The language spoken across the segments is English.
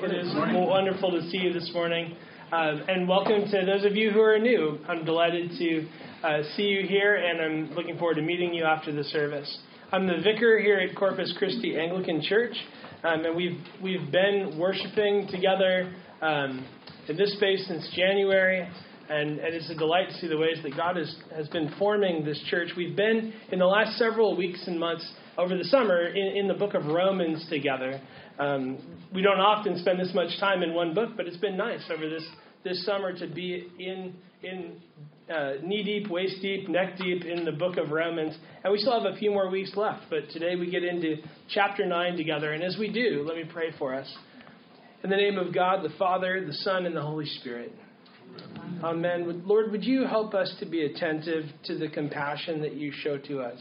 It is wonderful to see you this morning. Uh, and welcome to those of you who are new. I'm delighted to uh, see you here, and I'm looking forward to meeting you after the service. I'm the vicar here at Corpus Christi Anglican Church, um, and we've we've been worshiping together um, in this space since January. And, and, it's a delight to see the ways that God has, has been forming this church. We've been, in the last several weeks and months over the summer, in, in the book of Romans together. Um, we don't often spend this much time in one book, but it's been nice over this, this summer to be in, in uh, knee deep, waist deep, neck deep in the book of Romans. And we still have a few more weeks left, but today we get into chapter 9 together. And as we do, let me pray for us. In the name of God, the Father, the Son, and the Holy Spirit. Amen. Lord, would you help us to be attentive to the compassion that you show to us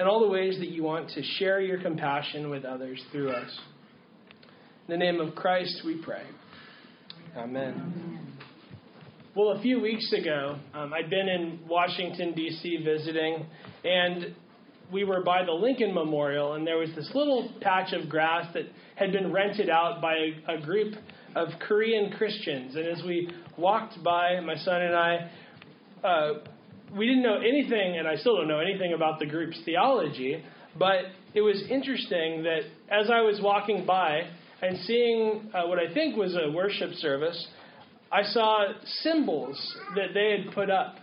and all the ways that you want to share your compassion with others through us. In the name of Christ, we pray. Amen. Well, a few weeks ago, um, I'd been in Washington, D.C., visiting, and we were by the Lincoln Memorial, and there was this little patch of grass that had been rented out by a, a group of Korean Christians. And as we walked by, my son and I, uh, we didn't know anything, and I still don't know anything about the group's theology, but it was interesting that as I was walking by, and seeing uh, what I think was a worship service, I saw symbols that they had put up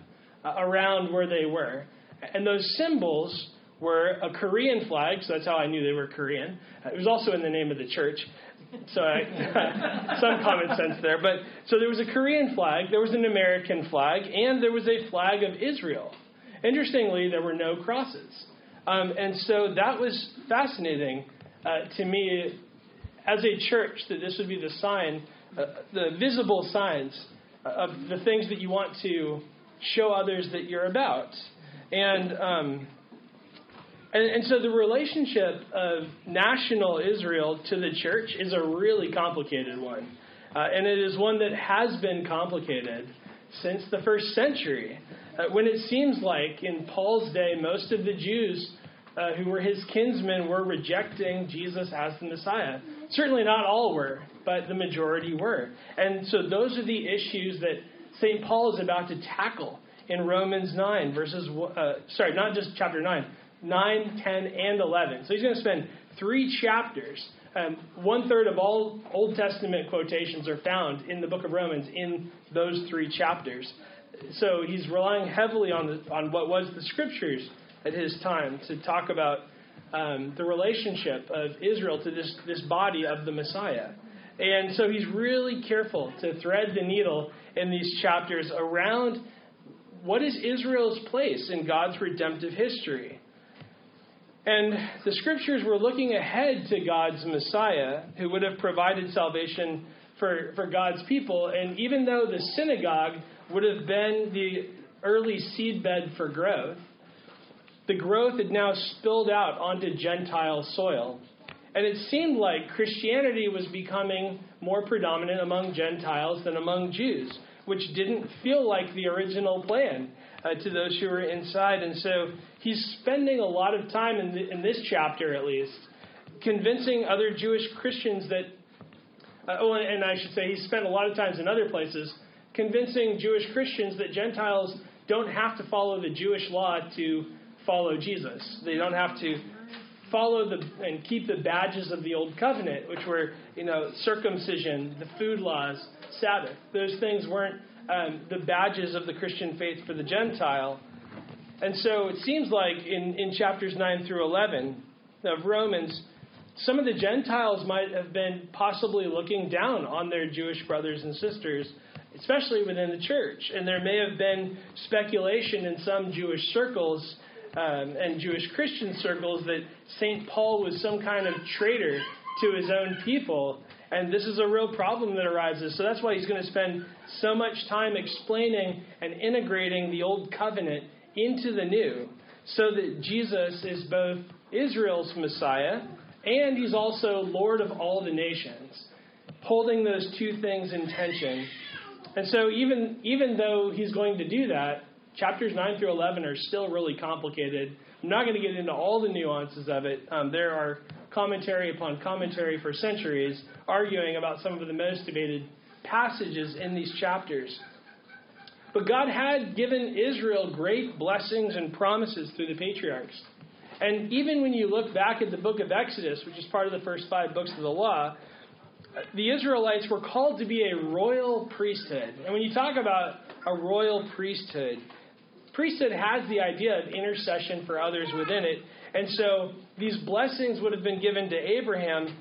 uh, around where they were. And those symbols were a Korean flag, so that's how I knew they were Korean. Uh, it was also in the name of the church, so I, some common sense there. But so there was a Korean flag, there was an American flag, and there was a flag of Israel. Interestingly, there were no crosses. Um, and so that was fascinating uh, to me as a church that this would be the sign, uh, the visible signs of the things that you want to show others that you're about. And, um, and, and so the relationship of national Israel to the church is a really complicated one. Uh, and it is one that has been complicated since the first century. Uh, when it seems like in Paul's day, most of the Jews uh, who were his kinsmen were rejecting Jesus as the Messiah. Certainly not all were, but the majority were. And so those are the issues that St. Paul is about to tackle in Romans 9, verses, uh, sorry, not just chapter 9, 9, 10, and 11. So he's going to spend three chapters. Um, one third of all Old Testament quotations are found in the book of Romans in those three chapters. So he's relying heavily on, the, on what was the scriptures at his time to talk about um, the relationship of Israel to this, this body of the Messiah. And so he's really careful to thread the needle in these chapters around what is Israel's place in God's redemptive history. And the scriptures were looking ahead to God's Messiah, who would have provided salvation for, for God's people. And even though the synagogue would have been the early seedbed for growth, the growth had now spilled out onto Gentile soil. And it seemed like Christianity was becoming more predominant among Gentiles than among Jews, which didn't feel like the original plan uh, to those who were inside. And so he's spending a lot of time in, the, in this chapter, at least, convincing other Jewish Christians that, uh, oh, and I should say, he spent a lot of times in other places convincing Jewish Christians that Gentiles don't have to follow the Jewish law to follow Jesus. They don't have to follow the and keep the badges of the old covenant, which were you know circumcision, the food laws, Sabbath. Those things weren't um, the badges of the Christian faith for the Gentile. And so it seems like in, in chapters 9 through 11 of Romans, some of the Gentiles might have been possibly looking down on their Jewish brothers and sisters, especially within the church. And there may have been speculation in some Jewish circles um, and Jewish Christian circles that St. Paul was some kind of traitor to his own people. And this is a real problem that arises. So that's why he's going to spend so much time explaining and integrating the old covenant into the new, so that Jesus is both Israel's Messiah and he's also Lord of all the nations, holding those two things in tension. And so even even though he's going to do that, chapters 9 through 11 are still really complicated. I'm not going to get into all the nuances of it. Um, there are commentary upon commentary for centuries arguing about some of the most debated passages in these chapters. But God had given Israel great blessings and promises through the patriarchs. And even when you look back at the book of Exodus, which is part of the first five books of the law, the Israelites were called to be a royal priesthood. And when you talk about a royal priesthood, priesthood has the idea of intercession for others within it. And so these blessings would have been given to Abraham,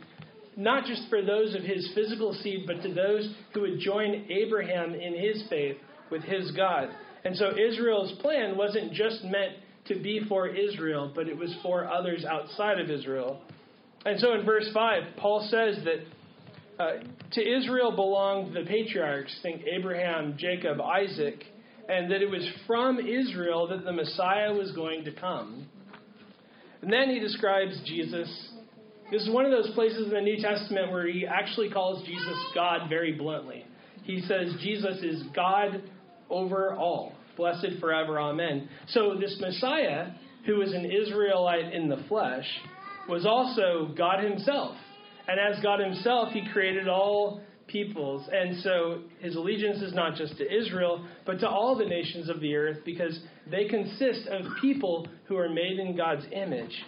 not just for those of his physical seed, but to those who would join Abraham in his faith with his God. And so Israel's plan wasn't just meant to be for Israel, but it was for others outside of Israel. And so in verse 5, Paul says that uh, to Israel belonged the patriarchs, think Abraham, Jacob, Isaac, and that it was from Israel that the Messiah was going to come. And then he describes Jesus. This is one of those places in the New Testament where he actually calls Jesus God very bluntly. He says Jesus is God over all. Blessed forever. Amen. So this Messiah, who was an Israelite in the flesh, was also God himself. And as God Himself, He created all peoples. And so His allegiance is not just to Israel, but to all the nations of the earth because they consist of people who are made in God's image.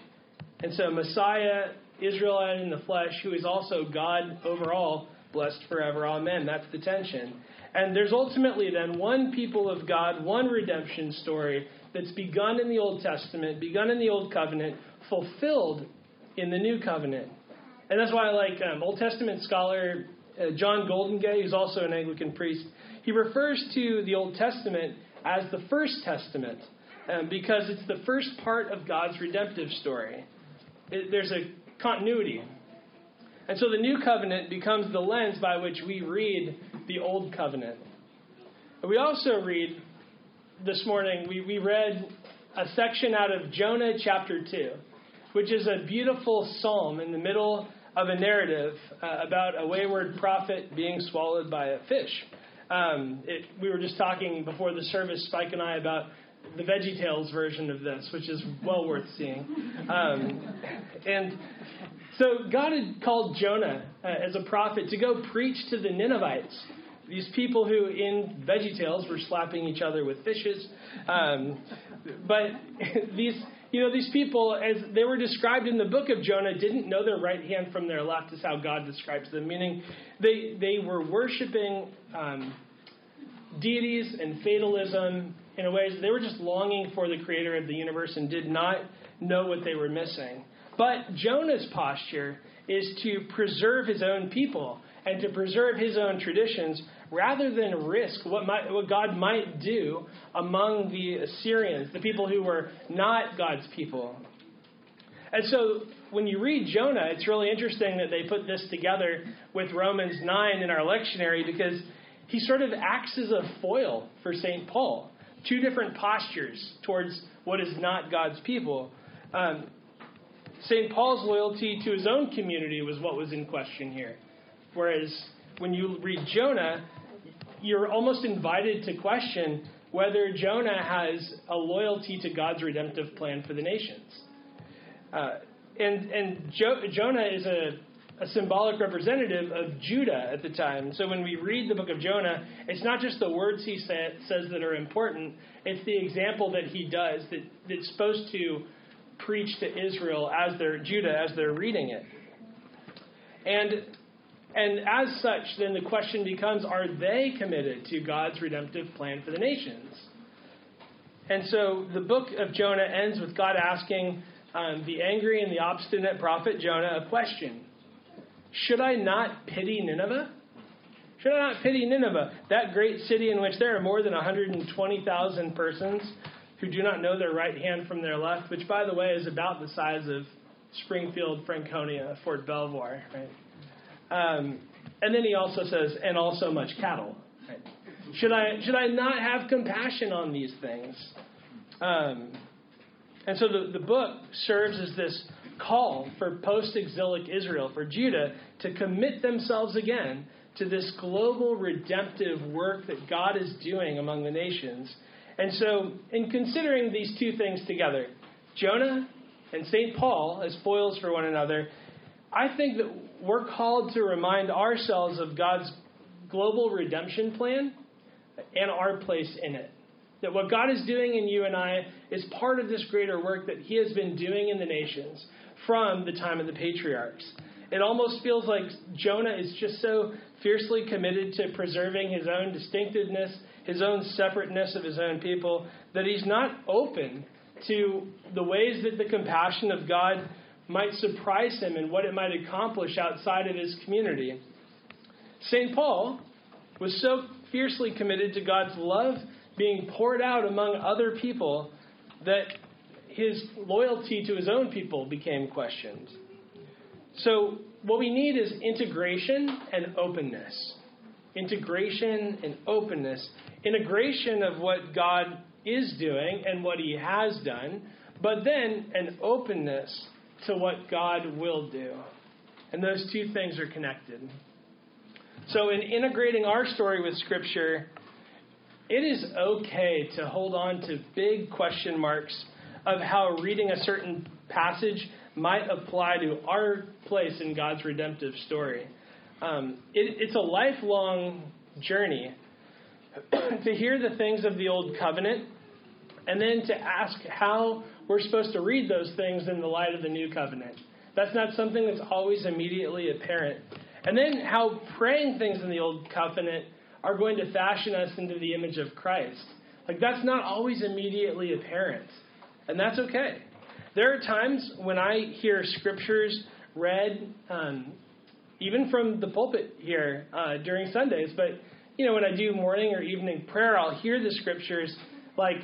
And so Messiah, Israelite in the flesh, who is also God over all, blessed forever. Amen. That's the tension. And there's ultimately then one people of God, one redemption story that's begun in the Old Testament, begun in the Old Covenant, fulfilled in the New Covenant. And that's why I like um, Old Testament scholar uh, John Goldingay, who's also an Anglican priest. He refers to the Old Testament as the First Testament um, because it's the first part of God's redemptive story. It, there's a continuity. And so the New Covenant becomes the lens by which we read the Old Covenant. We also read this morning, we, we read a section out of Jonah chapter 2, which is a beautiful psalm in the middle of a narrative uh, about a wayward prophet being swallowed by a fish. Um, it, we were just talking before the service, Spike and I, about the Veggie Tales version of this, which is well worth seeing. Um, and so God had called Jonah uh, as a prophet to go preach to the Ninevites. These people who in Veggie Tales were slapping each other with fishes. Um, but these you know, these people, as they were described in the book of Jonah, didn't know their right hand from their left, is how God describes them, meaning they, they were worshiping um, deities and fatalism in a way they were just longing for the creator of the universe and did not know what they were missing. But Jonah's posture is to preserve his own people and to preserve his own traditions rather than risk what, might, what God might do among the Assyrians, the people who were not God's people. And so when you read Jonah, it's really interesting that they put this together with Romans 9 in our lectionary because he sort of acts as a foil for St. Paul. Two different postures towards what is not God's people. Um, St. Paul's loyalty to his own community was what was in question here. Whereas when you read Jonah, you're almost invited to question whether Jonah has a loyalty to God's redemptive plan for the nations. Uh, and and jo- Jonah is a, a symbolic representative of Judah at the time. So when we read the book of Jonah, it's not just the words he sa- says that are important, it's the example that he does that, that's supposed to preach to Israel as they're Judah as they're reading it. And and as such, then the question becomes are they committed to God's redemptive plan for the nations? And so the book of Jonah ends with God asking um, the angry and the obstinate prophet Jonah a question Should I not pity Nineveh? Should I not pity Nineveh, that great city in which there are more than 120,000 persons who do not know their right hand from their left, which, by the way, is about the size of Springfield, Franconia, Fort Belvoir, right? Um, and then he also says, and also much cattle. Right? Should I should I not have compassion on these things? Um, and so the, the book serves as this call for post exilic Israel, for Judah, to commit themselves again to this global redemptive work that God is doing among the nations. And so, in considering these two things together, Jonah and St. Paul as foils for one another, I think that we're called to remind ourselves of God's global redemption plan and our place in it. That what God is doing in you and I is part of this greater work that He has been doing in the nations from the time of the patriarchs. It almost feels like Jonah is just so fiercely committed to preserving his own distinctiveness, his own separateness of his own people, that he's not open to the ways that the compassion of God might surprise him and what it might accomplish outside of his community. St. Paul was so fiercely committed to God's love being poured out among other people that his loyalty to his own people became questioned. So, what we need is integration and openness. Integration and openness. Integration of what God is doing and what he has done, but then an openness to what God will do. And those two things are connected. So, in integrating our story with Scripture, it is okay to hold on to big question marks of how reading a certain passage might apply to our place in God's redemptive story. Um, it, it's a lifelong journey to hear the things of the Old Covenant and then to ask how we're supposed to read those things in the light of the New Covenant. That's not something that's always immediately apparent. And then how praying things in the Old Covenant are going to fashion us into the image of Christ. Like, that's not always immediately apparent. And that's okay. There are times when I hear scriptures read, um, even from the pulpit here uh, during Sundays, but you know, when I do morning or evening prayer, I'll hear the scriptures like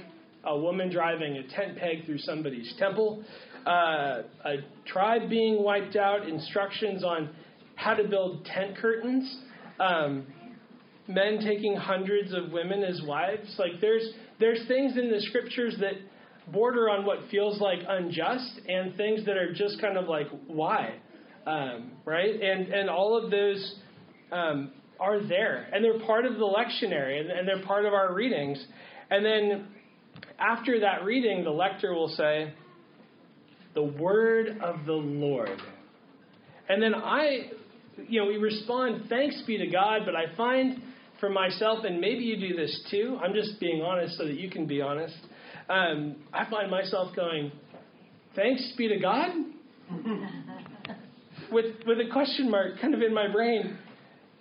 a woman driving a tent peg through somebody's temple, uh, a tribe being wiped out, instructions on how to build tent curtains, um, men taking hundreds of women as wives. Like there's there's things in the scriptures that border on what feels like unjust and things that are just kind of like why, um, right? And and all of those um, are there, and they're part of the lectionary, and, and they're part of our readings. And then after that reading, the lector will say, "The word of the Lord," and then I, you know, we respond, "Thanks be to God," but I find for myself, and maybe you do this too. I'm just being honest so that you can be honest um, I find myself going, thanks be to God? with, with a question mark kind of in my brain.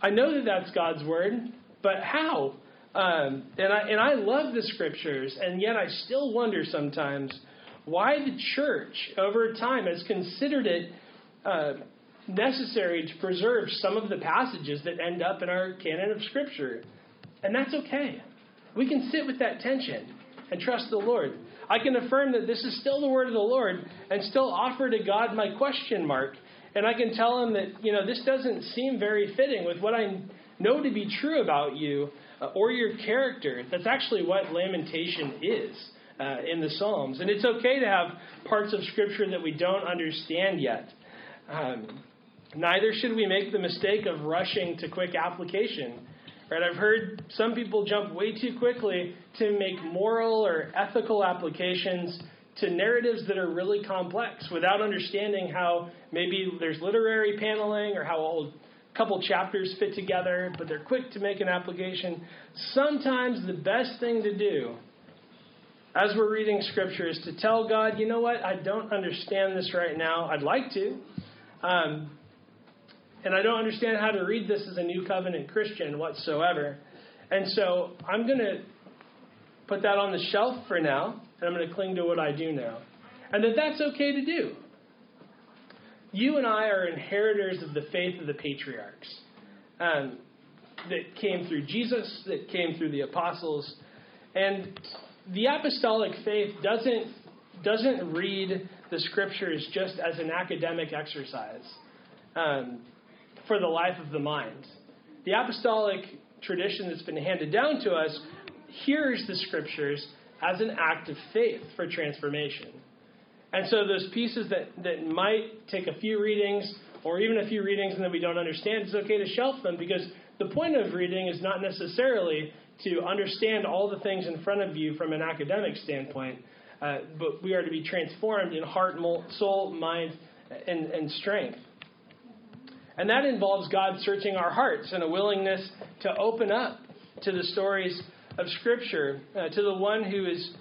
I know that that's God's word, but how? Um, and, I, and I love the scriptures, and yet I still wonder sometimes why the church over time has considered it uh, necessary to preserve some of the passages that end up in our canon of scripture. And that's okay. We can sit with that tension and trust the Lord. I can affirm that this is still the word of the Lord and still offer to God my question mark. And I can tell him that, you know, this doesn't seem very fitting with what I know to be true about you uh, or your character. That's actually what lamentation is uh, in the Psalms. And it's okay to have parts of Scripture that we don't understand yet. Um, neither should we make the mistake of rushing to quick application. Right? I've heard some people jump way too quickly to make moral or ethical applications to narratives that are really complex without understanding how maybe there's literary paneling or how a couple chapters fit together, but they're quick to make an application. Sometimes the best thing to do as we're reading scripture is to tell God, you know what, I don't understand this right now. I'd like to. Um, and I don't understand how to read this as a new covenant Christian whatsoever. And so I'm going to put that on the shelf for now, and I'm going to cling to what I do now. And that that's okay to do. You and I are inheritors of the faith of the patriarchs um, that came through Jesus, that came through the apostles. And the apostolic faith doesn't, doesn't read the scriptures just as an academic exercise. Um, for the life of the mind. The apostolic tradition that's been handed down to us hears the scriptures as an act of faith for transformation. And so those pieces that, that might take a few readings or even a few readings and then we don't understand, it's okay to shelf them because the point of reading is not necessarily to understand all the things in front of you from an academic standpoint, uh, but we are to be transformed in heart, soul, mind, and, and strength. And that involves God searching our hearts and a willingness to open up to the stories of Scripture, uh, to the one who is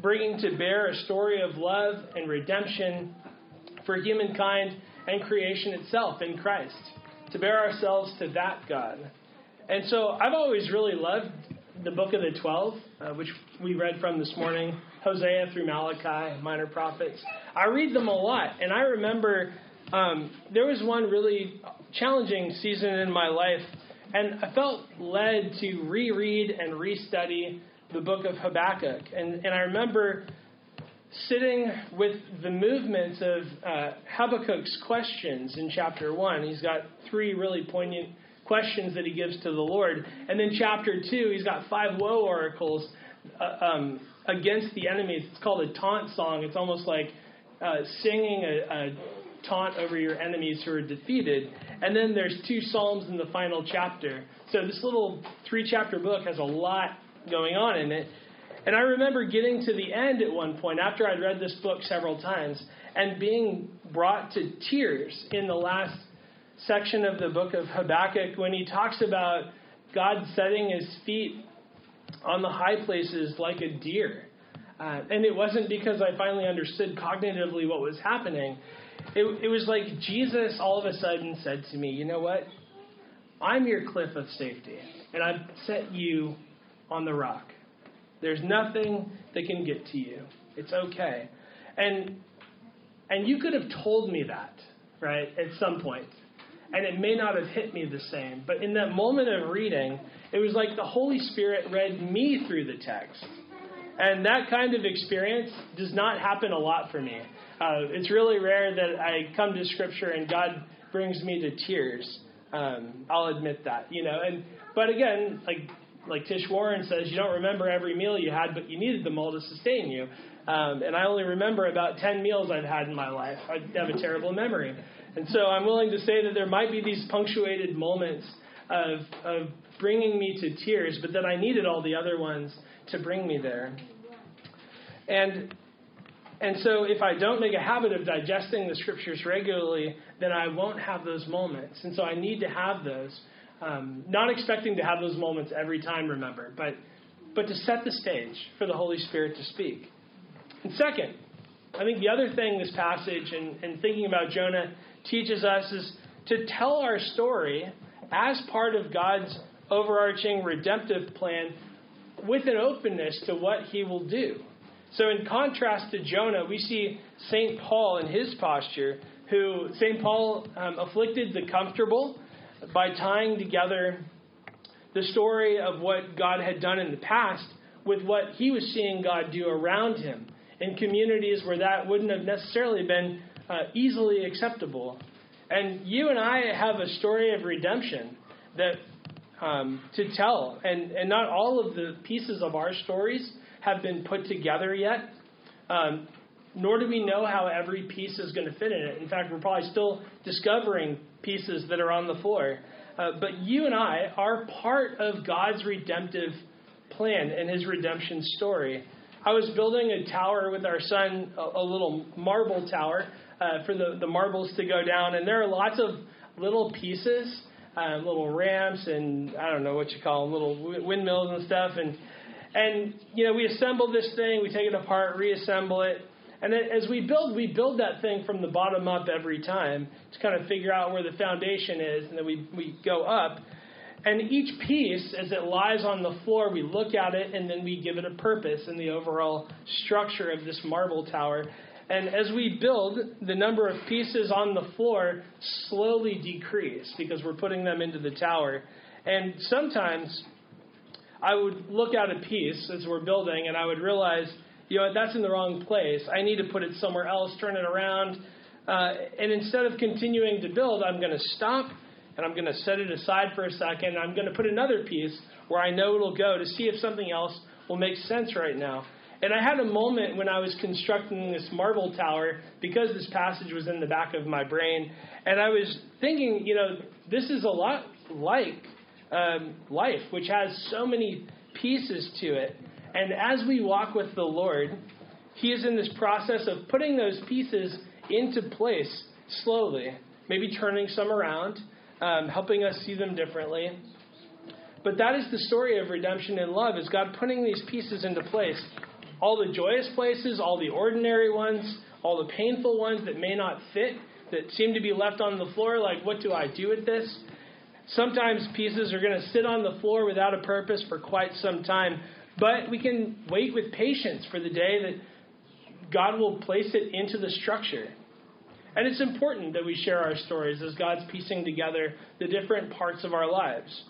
bringing to bear a story of love and redemption for humankind and creation itself in Christ, to bear ourselves to that God. And so I've always really loved the book of the 12, uh, which we read from this morning, Hosea through Malachi, minor prophets. I read them a lot, and I remember um, there was one really challenging season in my life, and I felt led to reread and restudy the book of Habakkuk. And, and I remember sitting with the movements of uh, Habakkuk's questions in chapter 1. He's got three really poignant questions that he gives to the Lord. And then chapter 2, he's got five woe oracles uh, um, against the enemies. It's called a taunt song. It's almost like uh, singing a, a taunt over your enemies who are defeated. And then there's two psalms in the final chapter. So this little three chapter book has a lot going on in it. And I remember getting to the end at one point after I'd read this book several times and being brought to tears in the last section of the book of Habakkuk when he talks about God setting his feet on the high places like a deer. Uh, and it wasn't because I finally understood cognitively what was happening. It, it was like Jesus all of a sudden said to me, You know what? I'm your cliff of safety, and I've set you on the rock. There's nothing that can get to you. It's okay. And and you could have told me that, right, at some point. And it may not have hit me the same. But in that moment of reading, it was like the Holy Spirit read me through the text. And that kind of experience does not happen a lot for me. Uh, it's really rare that I come to Scripture and God brings me to tears. Um, I'll admit that, you know. And but again, like like Tish Warren says, you don't remember every meal you had, but you needed them all to sustain you. Um, and I only remember about 10 meals I've had in my life. I have a terrible memory. And so I'm willing to say that there might be these punctuated moments of, of bringing me to tears, but that I needed all the other ones to bring me there. And and so if I don't make a habit of digesting the scriptures regularly, then I won't have those moments. And so I need to have those. Um, not expecting to have those moments every time, remember, but, but to set the stage for the Holy Spirit to speak. And second, I think the other thing this passage and, and thinking about Jonah teaches us is to tell our story as part of God's overarching redemptive plan with an openness to what he will do. So, in contrast to Jonah, we see St. Paul in his posture, who St. Paul um, afflicted the comfortable by tying together the story of what God had done in the past with what he was seeing God do around him in communities where that wouldn't have necessarily been uh, easily acceptable. And you and I have a story of redemption that um, to tell, and and not all of the pieces of our stories have been put together yet. Um, nor do we know how every piece is going to fit in it. In fact, we're probably still discovering pieces that are on the floor. Uh, but you and I are part of God's redemptive plan and his redemption story. I was building a tower with our son, a, a little marble tower, uh, for the, the marbles to go down. And there are lots of little pieces, uh, little ramps, and I don't know what you call them, little windmills and stuff. And, and, you know, we assemble this thing, we take it apart, reassemble it. And then as we build, we build that thing from the bottom up every time to kind of figure out where the foundation is, and then we, we go up. And each piece, as it lies on the floor, we look at it and then we give it a purpose in the overall structure of this marble tower. And as we build, the number of pieces on the floor slowly decrease because we're putting them into the tower. And sometimes I would look at a piece as we're building and I would realize you know, that's in the wrong place. I need to put it somewhere else, turn it around. Uh, and instead of continuing to build, I'm going to stop and I'm going to set it aside for a second. I'm going to put another piece where I know it'll go to see if something else will make sense right now. And I had a moment when I was constructing this marble tower because this passage was in the back of my brain. And I was thinking, you know, this is a lot like um, life, which has so many pieces to it. And as we walk with the Lord, He is in this process of putting those pieces into place slowly, maybe turning some around, um, helping us see them differently. But that is the story of redemption and love, is God putting these pieces into place all the joyous places, all the ordinary ones, all the painful ones that may not fit, that seem to be left on the floor, like, what do I do with this? Sometimes pieces are going to sit on the floor without a purpose for quite some time, but we can wait with patience for the day that God will place it into the structure. And it's important that we share our stories as God's piecing together the different parts of our lives.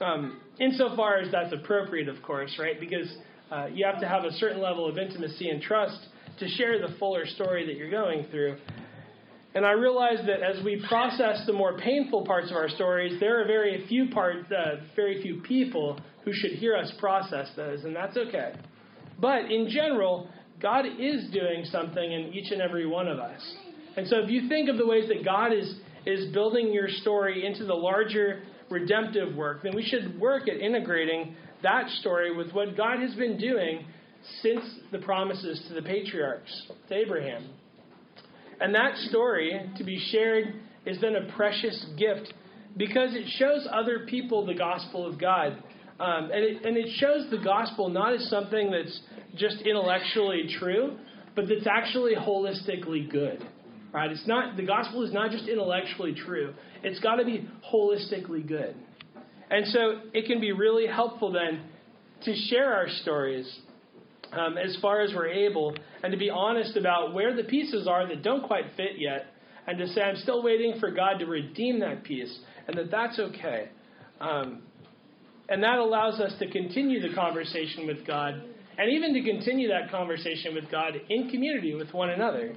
Um, insofar as that's appropriate, of course, right? Because uh, you have to have a certain level of intimacy and trust to share the fuller story that you're going through. And I realize that as we process the more painful parts of our stories, there are very few parts, uh, very few people who should hear us process those, and that's okay. But in general, God is doing something in each and every one of us. And so if you think of the ways that God is is building your story into the larger redemptive work, then we should work at integrating that story with what God has been doing since the promises to the patriarchs, to Abraham. And that story, to be shared, is then a precious gift because it shows other people the gospel of God. Um, and, it, and it shows the gospel not as something that's just intellectually true, but that's actually holistically good. Right? It's not the gospel is not just intellectually true. It's got to be holistically good. And so it can be really helpful then to share our stories um, as far as we're able and to be honest about where the pieces are that don't quite fit yet and to say, I'm still waiting for God to redeem that piece and that that's okay. Um, and that allows us to continue the conversation with God and even to continue that conversation with God in community with one another.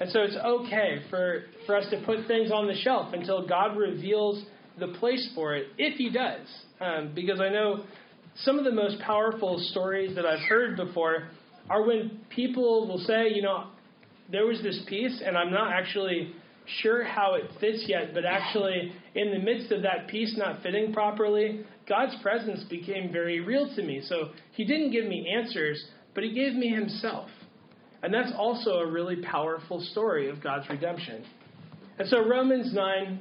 And so it's okay for, for us to put things on the shelf until God reveals the place for it, if he does. Um, because I know some of the most powerful stories that I've heard before are when people will say, you know, there was this piece, and I'm not actually sure how it fits yet, but actually, in the midst of that piece not fitting properly, God's presence became very real to me. So He didn't give me answers, but He gave me Himself. And that's also a really powerful story of God's redemption. And so, Romans 9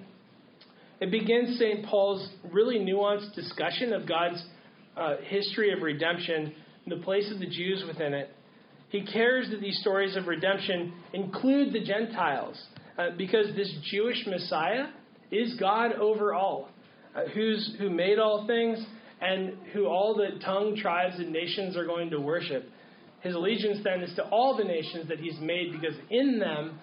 it begins St. Paul's really nuanced discussion of God's uh, history of redemption and the place of the Jews within it. He cares that these stories of redemption include the Gentiles uh, because this Jewish Messiah is God over all, uh, who's, who made all things and who all the tongue, tribes, and nations are going to worship. His allegiance then is to all the nations that he's made because in them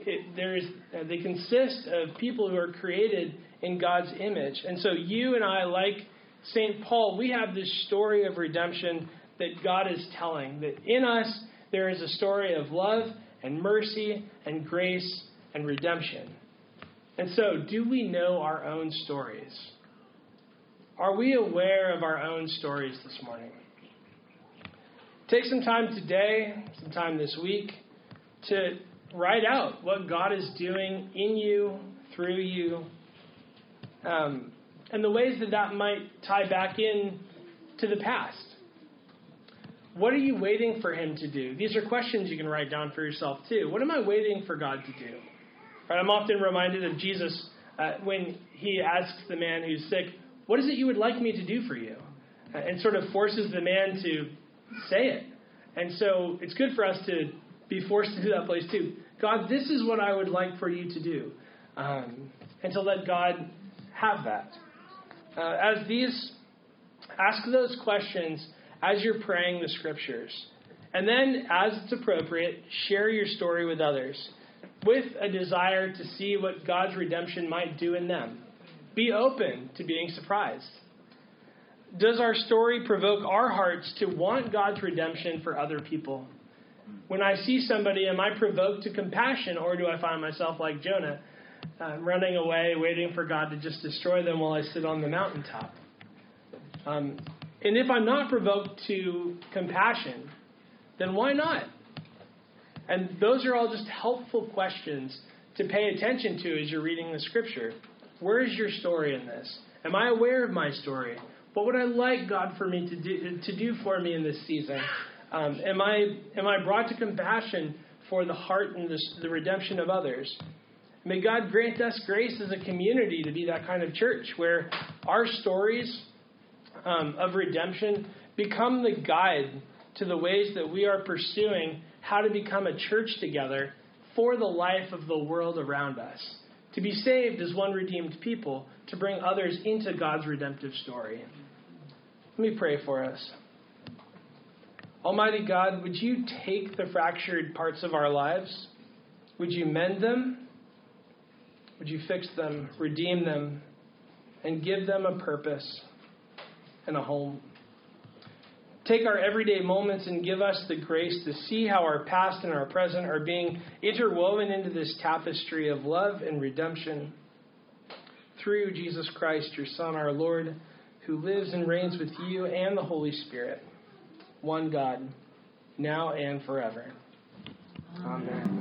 it, there is, uh, they consist of people who are created in God's image. And so you and I, like St. Paul, we have this story of redemption that God is telling. That in us there is a story of love and mercy and grace and redemption. And so, do we know our own stories? Are we aware of our own stories this morning? Take some time today, some time this week, to write out what God is doing in you, through you, um, and the ways that that might tie back in to the past. What are you waiting for Him to do? These are questions you can write down for yourself too. What am I waiting for God to do? Right, I'm often reminded of Jesus uh, when He asks the man who's sick, "What is it you would like me to do for you?" Uh, and sort of forces the man to say it. And so it's good for us to be forced to do that place too. God, this is what I would like for you to do. Um, and to let God have that. Uh, as these, ask those questions as you're praying the scriptures. And then, as it's appropriate, share your story with others with a desire to see what God's redemption might do in them. Be open to being surprised. Does our story provoke our hearts to want God's redemption for other people? When I see somebody, am I provoked to compassion, or do I find myself like Jonah, um, running away, waiting for God to just destroy them while I sit on the mountaintop. Um, and if I'm not provoked to compassion, then why not? And those are all just helpful questions to pay attention to as you're reading the scripture. Where is your story in this? Am I aware of my story? What would I like God for me to do, to do for me in this season? Um, am, I, am I brought to compassion for the heart and the, the redemption of others? May God grant us grace as a community to be that kind of church where our stories um, of redemption become the guide to the ways that we are pursuing how to become a church together for the life of the world around us. To be saved as one redeemed people, to bring others into God's redemptive story. Let me pray for us. Almighty God, would you take the fractured parts of our lives? Would you mend them? Would you fix them, redeem them, and give them a purpose and a home? Take our everyday moments and give us the grace to see how our past and our present are being interwoven into this tapestry of love and redemption through Jesus Christ, your Son, our Lord, who lives and reigns with you and the Holy Spirit, one God, now and forever. Amen.